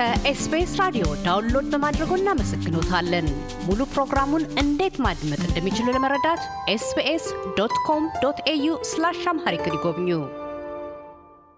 ከ SBS ራዲዮ download በማድረጎ እናመሰግኖታለን። ሙሉ ፕሮግራሙን እንዴት ማድመጥ እንደሚችሉ ለመረዳት SBS dot com dot au slash Amharic ይጎብኙ።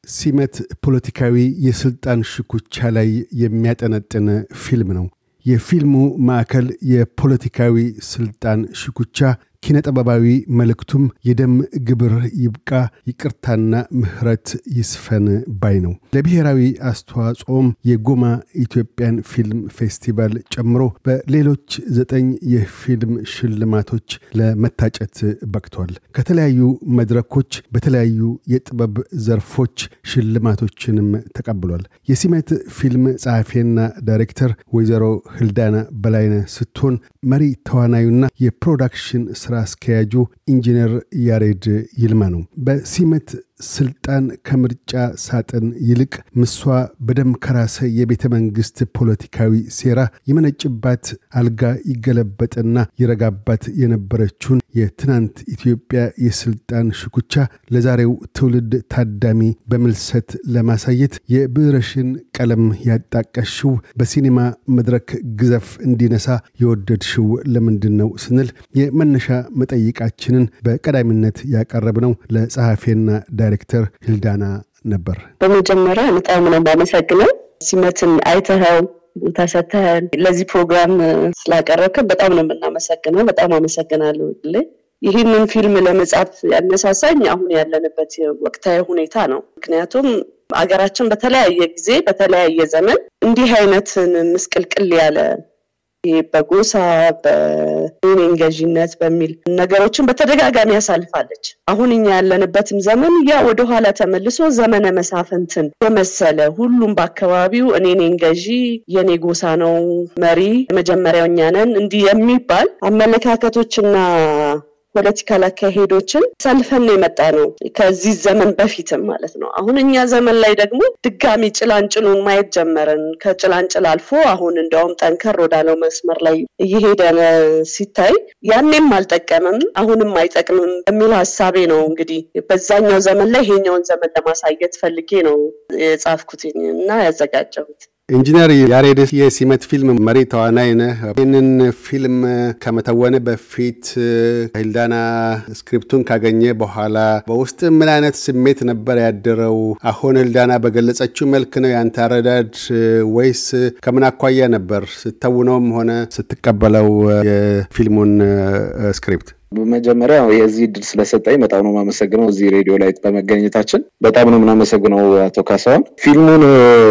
ሲመት ፖለቲካዊ የስልጣን ሽኩቻ ላይ የሚያጠነጥን ፊልም ነው። የፊልሙ ማዕከል የፖለቲካዊ ስልጣን ሽኩቻ ኪነጥበባዊ መልእክቱም የደም ግብር ይብቃ፣ ይቅርታና ምህረት ይስፈን ባይ ነው። ለብሔራዊ አስተዋጽኦም የጉማ ኢትዮጵያን ፊልም ፌስቲቫል ጨምሮ በሌሎች ዘጠኝ የፊልም ሽልማቶች ለመታጨት በቅቷል። ከተለያዩ መድረኮች በተለያዩ የጥበብ ዘርፎች ሽልማቶችንም ተቀብሏል። የሲመት ፊልም ጸሐፊና ዳይሬክተር ወይዘሮ ሂልዳና በላይነህ ስትሆን መሪ ተዋናዩና የ production ስራ አስኪያጁ ኢንጂነር ያሬድ ይልማ ነው። በሲመት ስልጣን ከምርጫ ሳጥን ይልቅ ምሷ በደም ከራሰ የቤተ መንግሥት ፖለቲካዊ ሴራ የመነጭባት አልጋ ይገለበጥና ይረጋባት የነበረችውን የትናንት ኢትዮጵያ የስልጣን ሽኩቻ ለዛሬው ትውልድ ታዳሚ በምልሰት ለማሳየት የብዕርሽን ቀለም ያጣቀሽው በሲኔማ መድረክ ግዘፍ እንዲነሳ የወደድሽው ለምንድን ነው ስንል የመነሻ መጠይቃችንን በቀዳሚነት ያቀረብነው ለጸሐፌና ዳይሬክተር ሂልዳና ነበር። በመጀመሪያ በጣም ነው የማመሰግነው። ሲመትን አይተኸው ቦታ ሰተህን ለዚህ ፕሮግራም ስላቀረብከን በጣም ነው የምናመሰግነው። በጣም አመሰግናለሁ። ይህንን ፊልም ለመጻፍ ያነሳሳኝ አሁን ያለንበት ወቅታዊ ሁኔታ ነው። ምክንያቱም አገራችን በተለያየ ጊዜ በተለያየ ዘመን እንዲህ አይነትን ምስቅልቅል ያለ በጎሳ በኔን በሚል ነገሮችን በተደጋጋሚ ያሳልፋለች። አሁን እኛ ያለንበትም ዘመን ያ ወደኋላ ተመልሶ ዘመነ መሳፍንትን የመሰለ ሁሉም በአካባቢው እኔ ነኝ ገዢ፣ የኔ ጎሳ ነው መሪ፣ የመጀመሪያው እኛ ነን እንዲህ የሚባል አመለካከቶችና ፖለቲካል አካሄዶችን ሰልፈን የመጣ ነው ከዚህ ዘመን በፊትም ማለት ነው። አሁን እኛ ዘመን ላይ ደግሞ ድጋሚ ጭላንጭሉን ማየት ጀመርን። ከጭላንጭል አልፎ አሁን እንዲያውም ጠንከር ወዳለው መስመር ላይ እየሄደ ሲታይ ያኔም አልጠቀምም አሁንም አይጠቅምም የሚል ሀሳቤ ነው። እንግዲህ በዛኛው ዘመን ላይ ይሄኛውን ዘመን ለማሳየት ፈልጌ ነው የጻፍኩትኝ እና ያዘጋጀሁት። ኢንጂነር ያሬድ የሲመት ፊልም መሪ ተዋናይ ነህ። ይህንን ፊልም ከመተወን በፊት ሂልዳና ስክሪፕቱን ካገኘ በኋላ በውስጥ ምን አይነት ስሜት ነበር ያደረው? አሁን ሂልዳና በገለጸችው መልክ ነው ያንተ አረዳድ ወይስ ከምን አኳያ ነበር ስተውነውም ሆነ ስትቀበለው የፊልሙን ስክሪፕት? በመጀመሪያ የዚህ እድል ስለሰጠኝ በጣም ነው የማመሰግነው። እዚህ ሬዲዮ ላይ በመገኘታችን በጣም ነው የምናመሰግነው አቶ ካሳሁን። ፊልሙን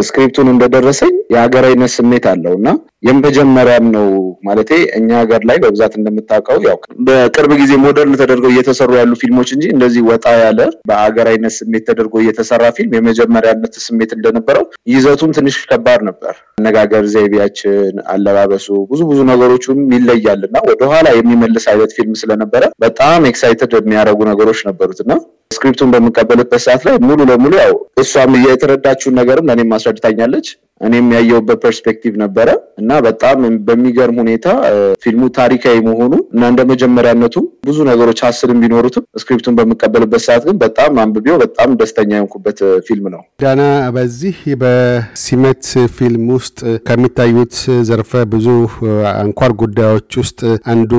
ስክሪፕቱን እንደደረሰኝ የሀገራዊነት ስሜት አለው እና የመጀመሪያም ነው ማለቴ እኛ ሀገር ላይ በብዛት እንደምታውቀው ያው በቅርብ ጊዜ modern ተደርገው እየተሰሩ ያሉ ፊልሞች እንጂ እንደዚህ ወጣ ያለ በሀገራዊነት ስሜት ተደርጎ እየተሰራ ፊልም የመጀመሪያነት ስሜት እንደነበረው ይዘቱም ትንሽ ከባድ ነበር። አነጋገር ዘይቤያችን፣ አለባበሱ፣ ብዙ ብዙ ነገሮቹም ይለያል እና ወደኋላ የሚመልስ አይነት ፊልም ስለነበረ በጣም excited የሚያደርጉ ነገሮች ነበሩት እና ስክሪፕቱን በምቀበልበት ሰዓት ላይ ሙሉ ለሙሉ ያው እሷም የተረዳችውን ነገርም ለእኔም ማስረድታኛለች። እኔም ያየሁበት perspective ነበረ እና በጣም በሚገርም ሁኔታ ፊልሙ ታሪካዊ መሆኑ እና እንደ መጀመሪያነቱ ብዙ ነገሮች hassle ም ቢኖሩትም ስክሪፕቱን በምቀበልበት ሰዓት ግን በጣም አንብቤው በጣም ደስተኛ የሆንኩበት ፊልም ነው። ሂልዳና፣ በዚህ በሲመት ፊልም ውስጥ ከሚታዩት ዘርፈ ብዙ አንኳር ጉዳዮች ውስጥ አንዱ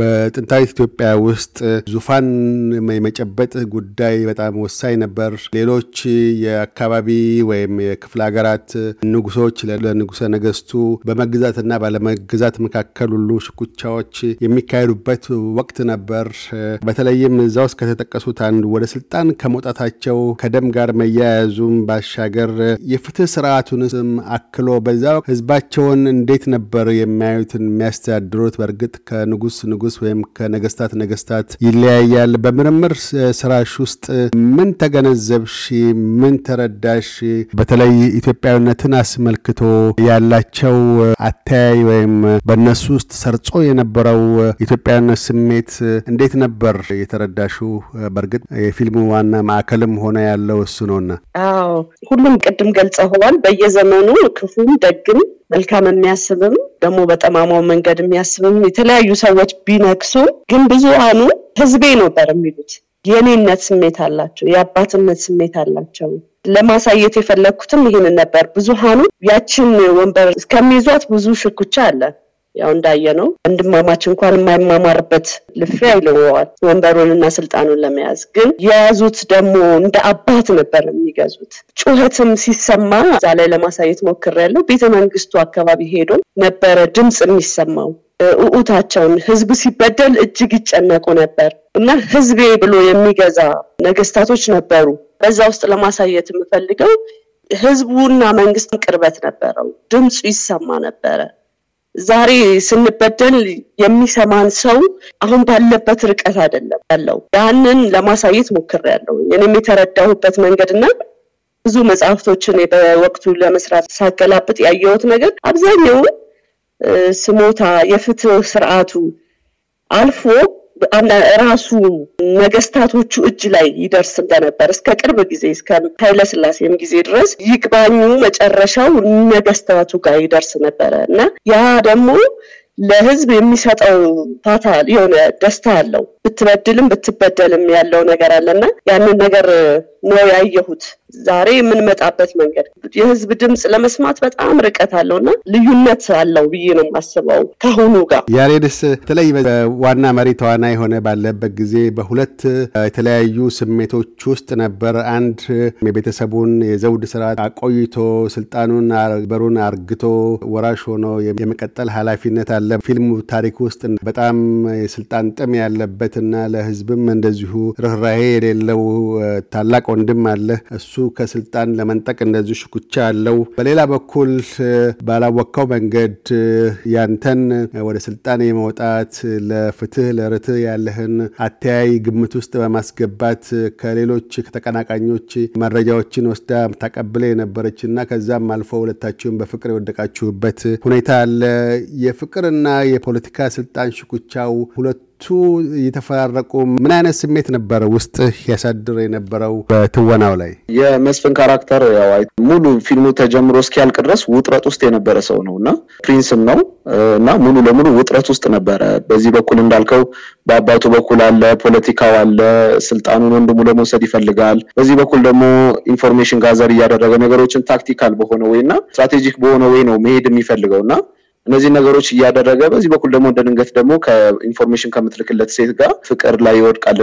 በጥንታዊት ኢትዮጵያ ውስጥ ዙፋን የመጨበጥ ጉዳይ በጣም ወሳኝ ነበር። ሌሎች የአካባቢ ወይም የክፍለ ሀገራት ንጉሶች ለንጉሰ ነገስቱ በመግዛትና ባለመግዛት መካከል ሁሉ ሽኩቻዎች የሚካሄዱበት ወቅት ነበር። በተለይም እዛ ውስጥ ከተጠቀሱት አንዱ ወደ ስልጣን ከመውጣታቸው ከደም ጋር መያያዙም ባሻገር የፍትህ ስርዓቱንም አክሎ በዛ ህዝባቸውን እንዴት ነበር የሚያዩትን የሚያስተዳድሩት? በእርግጥ ከንጉስ ንጉስ ወይም ከነገስታት ነገስታት ይለያያል። በምርምር ስራሽ ውስጥ ምን ተገነዘብሽ? ምን ተረዳሽ? በተለይ ኢትዮጵያዊነትን አስመልክቶ ያላቸው አተያይ ወይም በእነሱ ውስጥ ሰርጾ የነበረው ኢትዮጵያዊነት ስሜት እንዴት ነበር የተረዳሹ? በእርግጥ የፊልሙ ዋና ማዕከልም ሆነ ያለው እሱ ነውና። አዎ ሁሉም ቅድም ገልጸኸዋል። በየዘመኑ ክፉም ደግም መልካም የሚያስብም ደግሞ በጠማማው መንገድ የሚያስብም የተለያዩ ሰዎች ቢነክሱም ግን ብዙሃኑ ህዝቤ ነበር የሚሉት የኔነት ስሜት አላቸው፣ የአባትነት ስሜት አላቸው። ለማሳየት የፈለግኩትም ይህንን ነበር። ብዙሃኑ ያችን ወንበር እስከሚይዟት ብዙ ሽኩቻ አለ። ያው እንዳየነው ወንድማማች እንኳን የማይማማርበት ልፊያ ይለዋል ወንበሩንና ስልጣኑን ለመያዝ ግን የያዙት ደግሞ እንደ አባት ነበር የሚገዙት። ጩኸትም ሲሰማ እዛ ላይ ለማሳየት ሞክሬያለሁ። ቤተ መንግስቱ አካባቢ ሄዶ ነበረ ድምፅ የሚሰማው እዑታቸውን ህዝብ ሲበደል እጅግ ይጨነቁ ነበር እና ህዝቤ ብሎ የሚገዛ ነገስታቶች ነበሩ። በዛ ውስጥ ለማሳየት የምፈልገው ህዝቡና መንግስት ቅርበት ነበረው። ድምፁ ይሰማ ነበረ። ዛሬ ስንበደል የሚሰማን ሰው አሁን ባለበት ርቀት አይደለም ያለው። ያንን ለማሳየት ሞክሬያለሁ። እኔም የተረዳሁበት መንገድ እና ብዙ መጽሐፍቶችን በወቅቱ ለመስራት ሳገላብጥ ያየሁት ነገር አብዛኛው ስሞታ የፍትህ ስርዓቱ አልፎ ራሱ ነገስታቶቹ እጅ ላይ ይደርስ እንደነበር እስከ ቅርብ ጊዜ እስከ ኃይለስላሴም ጊዜ ድረስ ይግባኙ መጨረሻው ነገስታቱ ጋር ይደርስ ነበረ እና ያ ደግሞ ለህዝብ የሚሰጠው ፋታ የሆነ ደስታ አለው። ብትበድልም ብትበደልም ያለው ነገር አለና ያንን ነገር ነው ያየሁት። ዛሬ የምንመጣበት መንገድ የህዝብ ድምፅ ለመስማት በጣም ርቀት አለው እና ልዩነት አለው ብዬ ነው የማስበው ከአሁኑ ጋር። ያሬድስ በተለይ ዋና መሪ ተዋናይ የሆነ ባለበት ጊዜ በሁለት የተለያዩ ስሜቶች ውስጥ ነበር። አንድ የቤተሰቡን የዘውድ ስርዓት አቆይቶ ስልጣኑን በሩን አርግቶ ወራሽ ሆኖ የመቀጠል ኃላፊነት አለ። ፊልሙ ታሪክ ውስጥ በጣም የስልጣን ጥም ያለበት እና ለህዝብም እንደዚሁ ርኅራሄ የሌለው ታላቅ ወንድም አለ። እሱ ከስልጣን ለመንጠቅ እንደዚሁ ሽኩቻ አለው። በሌላ በኩል ባላወካው መንገድ ያንተን ወደ ስልጣን የመውጣት ለፍትህ ለርትህ ያለህን አተያይ ግምት ውስጥ በማስገባት ከሌሎች ከተቀናቃኞች መረጃዎችን ወስዳ ታቀብለ የነበረች እና ከዛም አልፎ ሁለታችሁን በፍቅር የወደቃችሁበት ሁኔታ አለ። የፍቅርና የፖለቲካ ስልጣን ሽኩቻው ሁለቱ እየተፈራረቁ ምን አይነት ስሜት ነበረ ውስጥ ያሳድር የነበረው በትወናው ላይ? የመስፍን character ያው ሙሉ ፊልሙ ተጀምሮ እስኪያልቅ ድረስ ውጥረት ውስጥ የነበረ ሰው ነው እና prince ም ነው እና ሙሉ ለሙሉ ውጥረት ውስጥ ነበረ። በዚህ በኩል እንዳልከው በአባቱ በኩል አለ፣ ፖለቲካው አለ፣ ስልጣኑን ወንድሙ ለመውሰድ ይፈልጋል። በዚህ በኩል ደግሞ information gather እያደረገ ነገሮችን tactical በሆነ way እና strategic በሆነ way ነው መሄድ የሚፈልገው እና እነዚህ ነገሮች እያደረገ በዚህ በኩል ደግሞ እንደ ድንገት ደግሞ ከ information ከምትልክለት ሴት ጋር ፍቅር ላይ ይወድቃል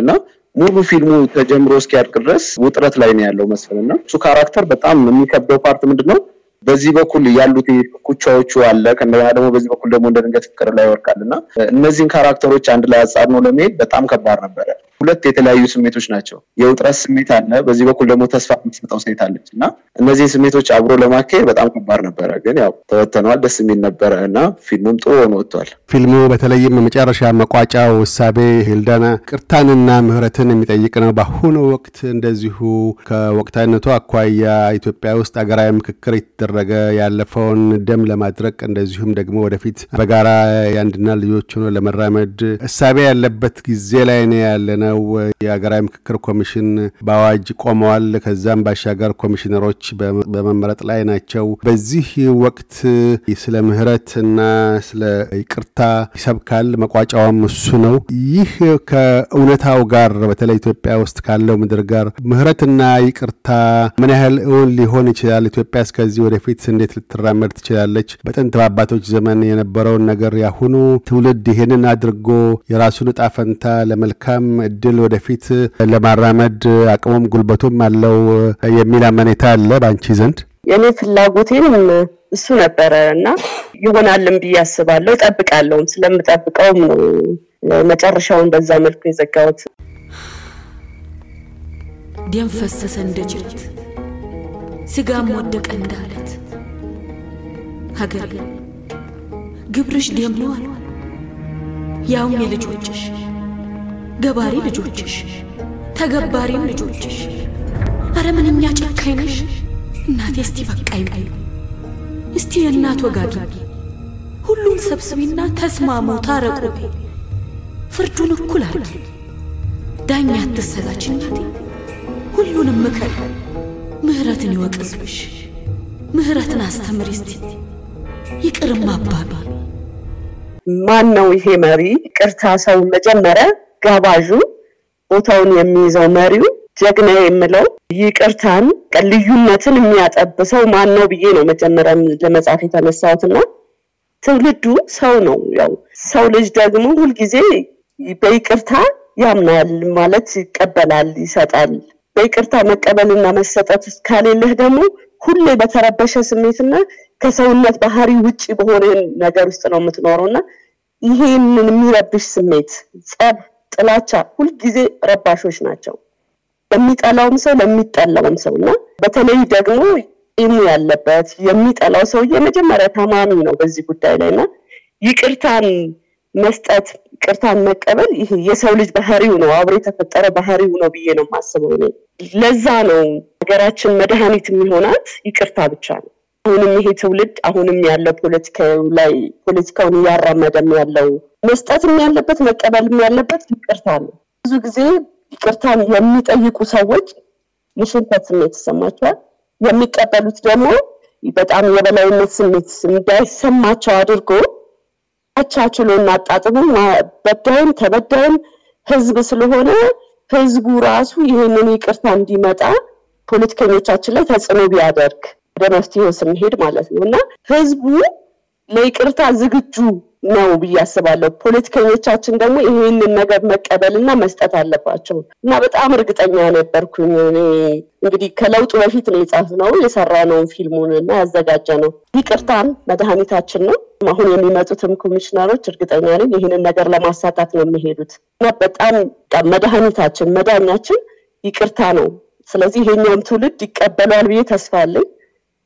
ሙሉ ፊልሙ ተጀምሮ እስኪያልቅ ድረስ ውጥረት ላይ ነው ያለው መስፍን እና እሱ character በጣም የሚከብደው part ምንድን ነው? በዚህ በኩል ያሉት ሽኩቻዎቹ አለ ከእንደገና ደግሞ በዚህ በኩል ደግሞ እንደ ፍቅር ላይ ይወድቃል እና እነዚህን character ኦች አንድ ላይ አጻድኖ ለመሄድ በጣም ከባድ ነበረ። ሁለት የተለያዩ ስሜቶች ናቸው። የውጥረት ስሜት አለ፣ በዚህ በኩል ደግሞ ተስፋ የምትሰጠው ሴት አለች እና እነዚህን ስሜቶች አብሮ ለማካሄድ በጣም ከባድ ነበረ። ግን ያው ተወተነዋል፣ ደስ የሚል ነበረ እና ፊልሙም ጥሩ ሆኖ ወጥቷል። ፊልሙ በተለይም መጨረሻ መቋጫው እሳቤ ሂልዳና ቅርታንና ምህረትን የሚጠይቅ ነው። በአሁኑ ወቅት እንደዚሁ ከወቅታዊነቱ አኳያ ኢትዮጵያ ውስጥ ሀገራዊ ምክክር የተደረገ ያለፈውን ደም ለማድረቅ እንደዚሁም ደግሞ ወደፊት በጋራ የአንድና ልጆች ሆኖ ለመራመድ እሳቤ ያለበት ጊዜ ላይ ነው ያለ ነው። የሀገራዊ ምክክር ኮሚሽን በአዋጅ ቆመዋል። ከዛም ባሻገር ኮሚሽነሮች በመመረጥ ላይ ናቸው። በዚህ ወቅት ስለ ምህረት እና ስለ ይቅርታ ይሰብካል። መቋጫዋም እሱ ነው። ይህ ከእውነታው ጋር በተለይ ኢትዮጵያ ውስጥ ካለው ምድር ጋር ምህረትና ይቅርታ ምን ያህል እውን ሊሆን ይችላል? ኢትዮጵያ እስከዚህ ወደፊት እንዴት ልትራመድ ትችላለች? በጥንት በአባቶች ዘመን የነበረውን ነገር ያሁኑ ትውልድ ይሄንን አድርጎ የራሱን እጣ ፈንታ ለመልካም እድል ወደፊት ለማራመድ አቅሙም ጉልበቱም አለው የሚል አመኔታ አለ በአንቺ ዘንድ? የእኔ ፍላጎቴም እሱ ነበረ እና ይሆናልን ብዬ አስባለሁ። እጠብቃለሁም ስለምጠብቀውም ነው መጨረሻውን በዛ መልኩ የዘጋሁት። ደም ፈሰሰ እንደ ጅረት፣ ስጋም ወደቀ እንደ አለት። ሀገሬ ግብርሽ ደም ነው ያውም የልጆችሽ ገባሪ ልጆችሽ ተገባሪም ልጆችሽ። አረ ምንኛ ጨካኝ ነሽ እናቴ! እስቲ በቃ ይበሉ። እስቲ የእናት ወጋጊ ሁሉም ሰብስቢና ተስማሙ፣ ታረቁ፣ ፍርዱን እኩል አርጊ። ዳኛ አትሰላች እናቴ፣ ሁሉንም ምከር። ምህረትን ይወቅ ሕዝብሽ፣ ምህረትን አስተምሪ እስቲ ይቅርም አባቢ ማን ነው ይሄ መሪ? ቅርታ ሰው መጀመሪያ ጋባዡ ቦታውን የሚይዘው መሪው ጀግና የምለው ይቅርታን ልዩነትን የሚያጠብ ሰው ማን ነው ብዬ ነው መጀመሪያም ለመጻፍ የተነሳሁት እና ትውልዱ ሰው ነው። ያው ሰው ልጅ ደግሞ ሁልጊዜ በይቅርታ ያምናል ማለት ይቀበላል፣ ይሰጣል። በይቅርታ መቀበልና መሰጠት ካሌለህ ደግሞ ሁሌ በተረበሸ ስሜትና ከሰውነት ባህሪ ውጭ በሆነ ነገር ውስጥ ነው የምትኖረው። እና ይሄንን የሚረብሽ ስሜት ጸብ፣ ጥላቻ ሁልጊዜ ረባሾች ናቸው። ለሚጠላውም ሰው ለሚጠላውም ሰው እና በተለይ ደግሞ ኢሙ ያለበት የሚጠላው ሰውዬ መጀመሪያ ታማሚ ነው በዚህ ጉዳይ ላይ እና ይቅርታን መስጠት ይቅርታን መቀበል ይሄ የሰው ልጅ ባህሪው ነው፣ አብሮ የተፈጠረ ባህሪው ነው ብዬ ነው የማስበው እኔ። ለዛ ነው ሀገራችን መድኃኒት የሚሆናት ይቅርታ ብቻ ነው። አሁንም ይሄ ትውልድ አሁንም ያለው ፖለቲካው ላይ ፖለቲካውን እያራመደም ያለው መስጠትም ያለበት መቀበልም ያለበት ይቅርታ ነው። ብዙ ጊዜ ይቅርታን የሚጠይቁ ሰዎች የሽንፈት ስሜት ይሰማቸዋል። የሚቀበሉት ደግሞ በጣም የበላይነት ስሜት እንዳይሰማቸው አድርጎ አቻችሎ እናጣጥሙ በዳይም ተበዳይም ህዝብ ስለሆነ ህዝቡ ራሱ ይህንን ይቅርታ እንዲመጣ ፖለቲከኞቻችን ላይ ተጽዕኖ ቢያደርግ ወደ መፍትሄው ስንሄድ ማለት ነው። እና ህዝቡ ለይቅርታ ዝግጁ ነው ብዬ አስባለሁ። ፖለቲከኞቻችን ደግሞ ይሄንን ነገር መቀበልና መስጠት አለባቸው እና በጣም እርግጠኛ ነበርኩኝ። እንግዲህ ከለውጡ በፊት ነው የጻፍነው የሰራነውን ፊልሙን እና ያዘጋጀ ነው። ይቅርታን መድኃኒታችን ነው። አሁን የሚመጡትም ኮሚሽነሮች እርግጠኛ ነኝ ይህንን ነገር ለማሳካት ነው የሚሄዱት እና በጣም መድኃኒታችን መዳኛችን ይቅርታ ነው። ስለዚህ ይሄኛውም ትውልድ ይቀበሏል ብዬ ተስፋ አለኝ።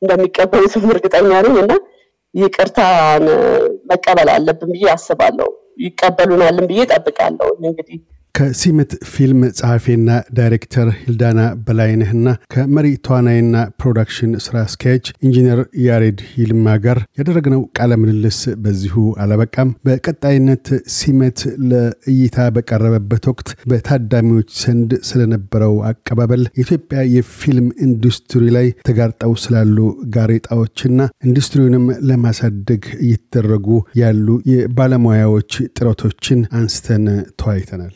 እንደሚቀበሉትም እርግጠኛ ነኝ እና ይቅርታን መቀበል አለብን ብዬ አስባለሁ። ይቀበሉናልን ብዬ ጠብቃለሁ። እንግዲህ ከሲመት ፊልም ጸሐፊና ዳይሬክተር ሂልዳና በላይነህና ከመሪ ተዋናይና production ስራ አስኪያጅ ኢንጂነር ያሬድ ይልማ ጋር ያደረግነው ቃለ ምልልስ በዚሁ አላበቃም። በቀጣይነት ሲመት ለእይታ በቀረበበት ወቅት በታዳሚዎች ዘንድ ስለነበረው አቀባበል፣ የኢትዮጵያ የፊልም ኢንዱስትሪ ላይ ተጋርጠው ስላሉ ጋሬጣዎችና ኢንዱስትሪውንም ለማሳደግ እየተደረጉ ያሉ የባለሙያዎች ጥረቶችን አንስተን ተወያይተናል።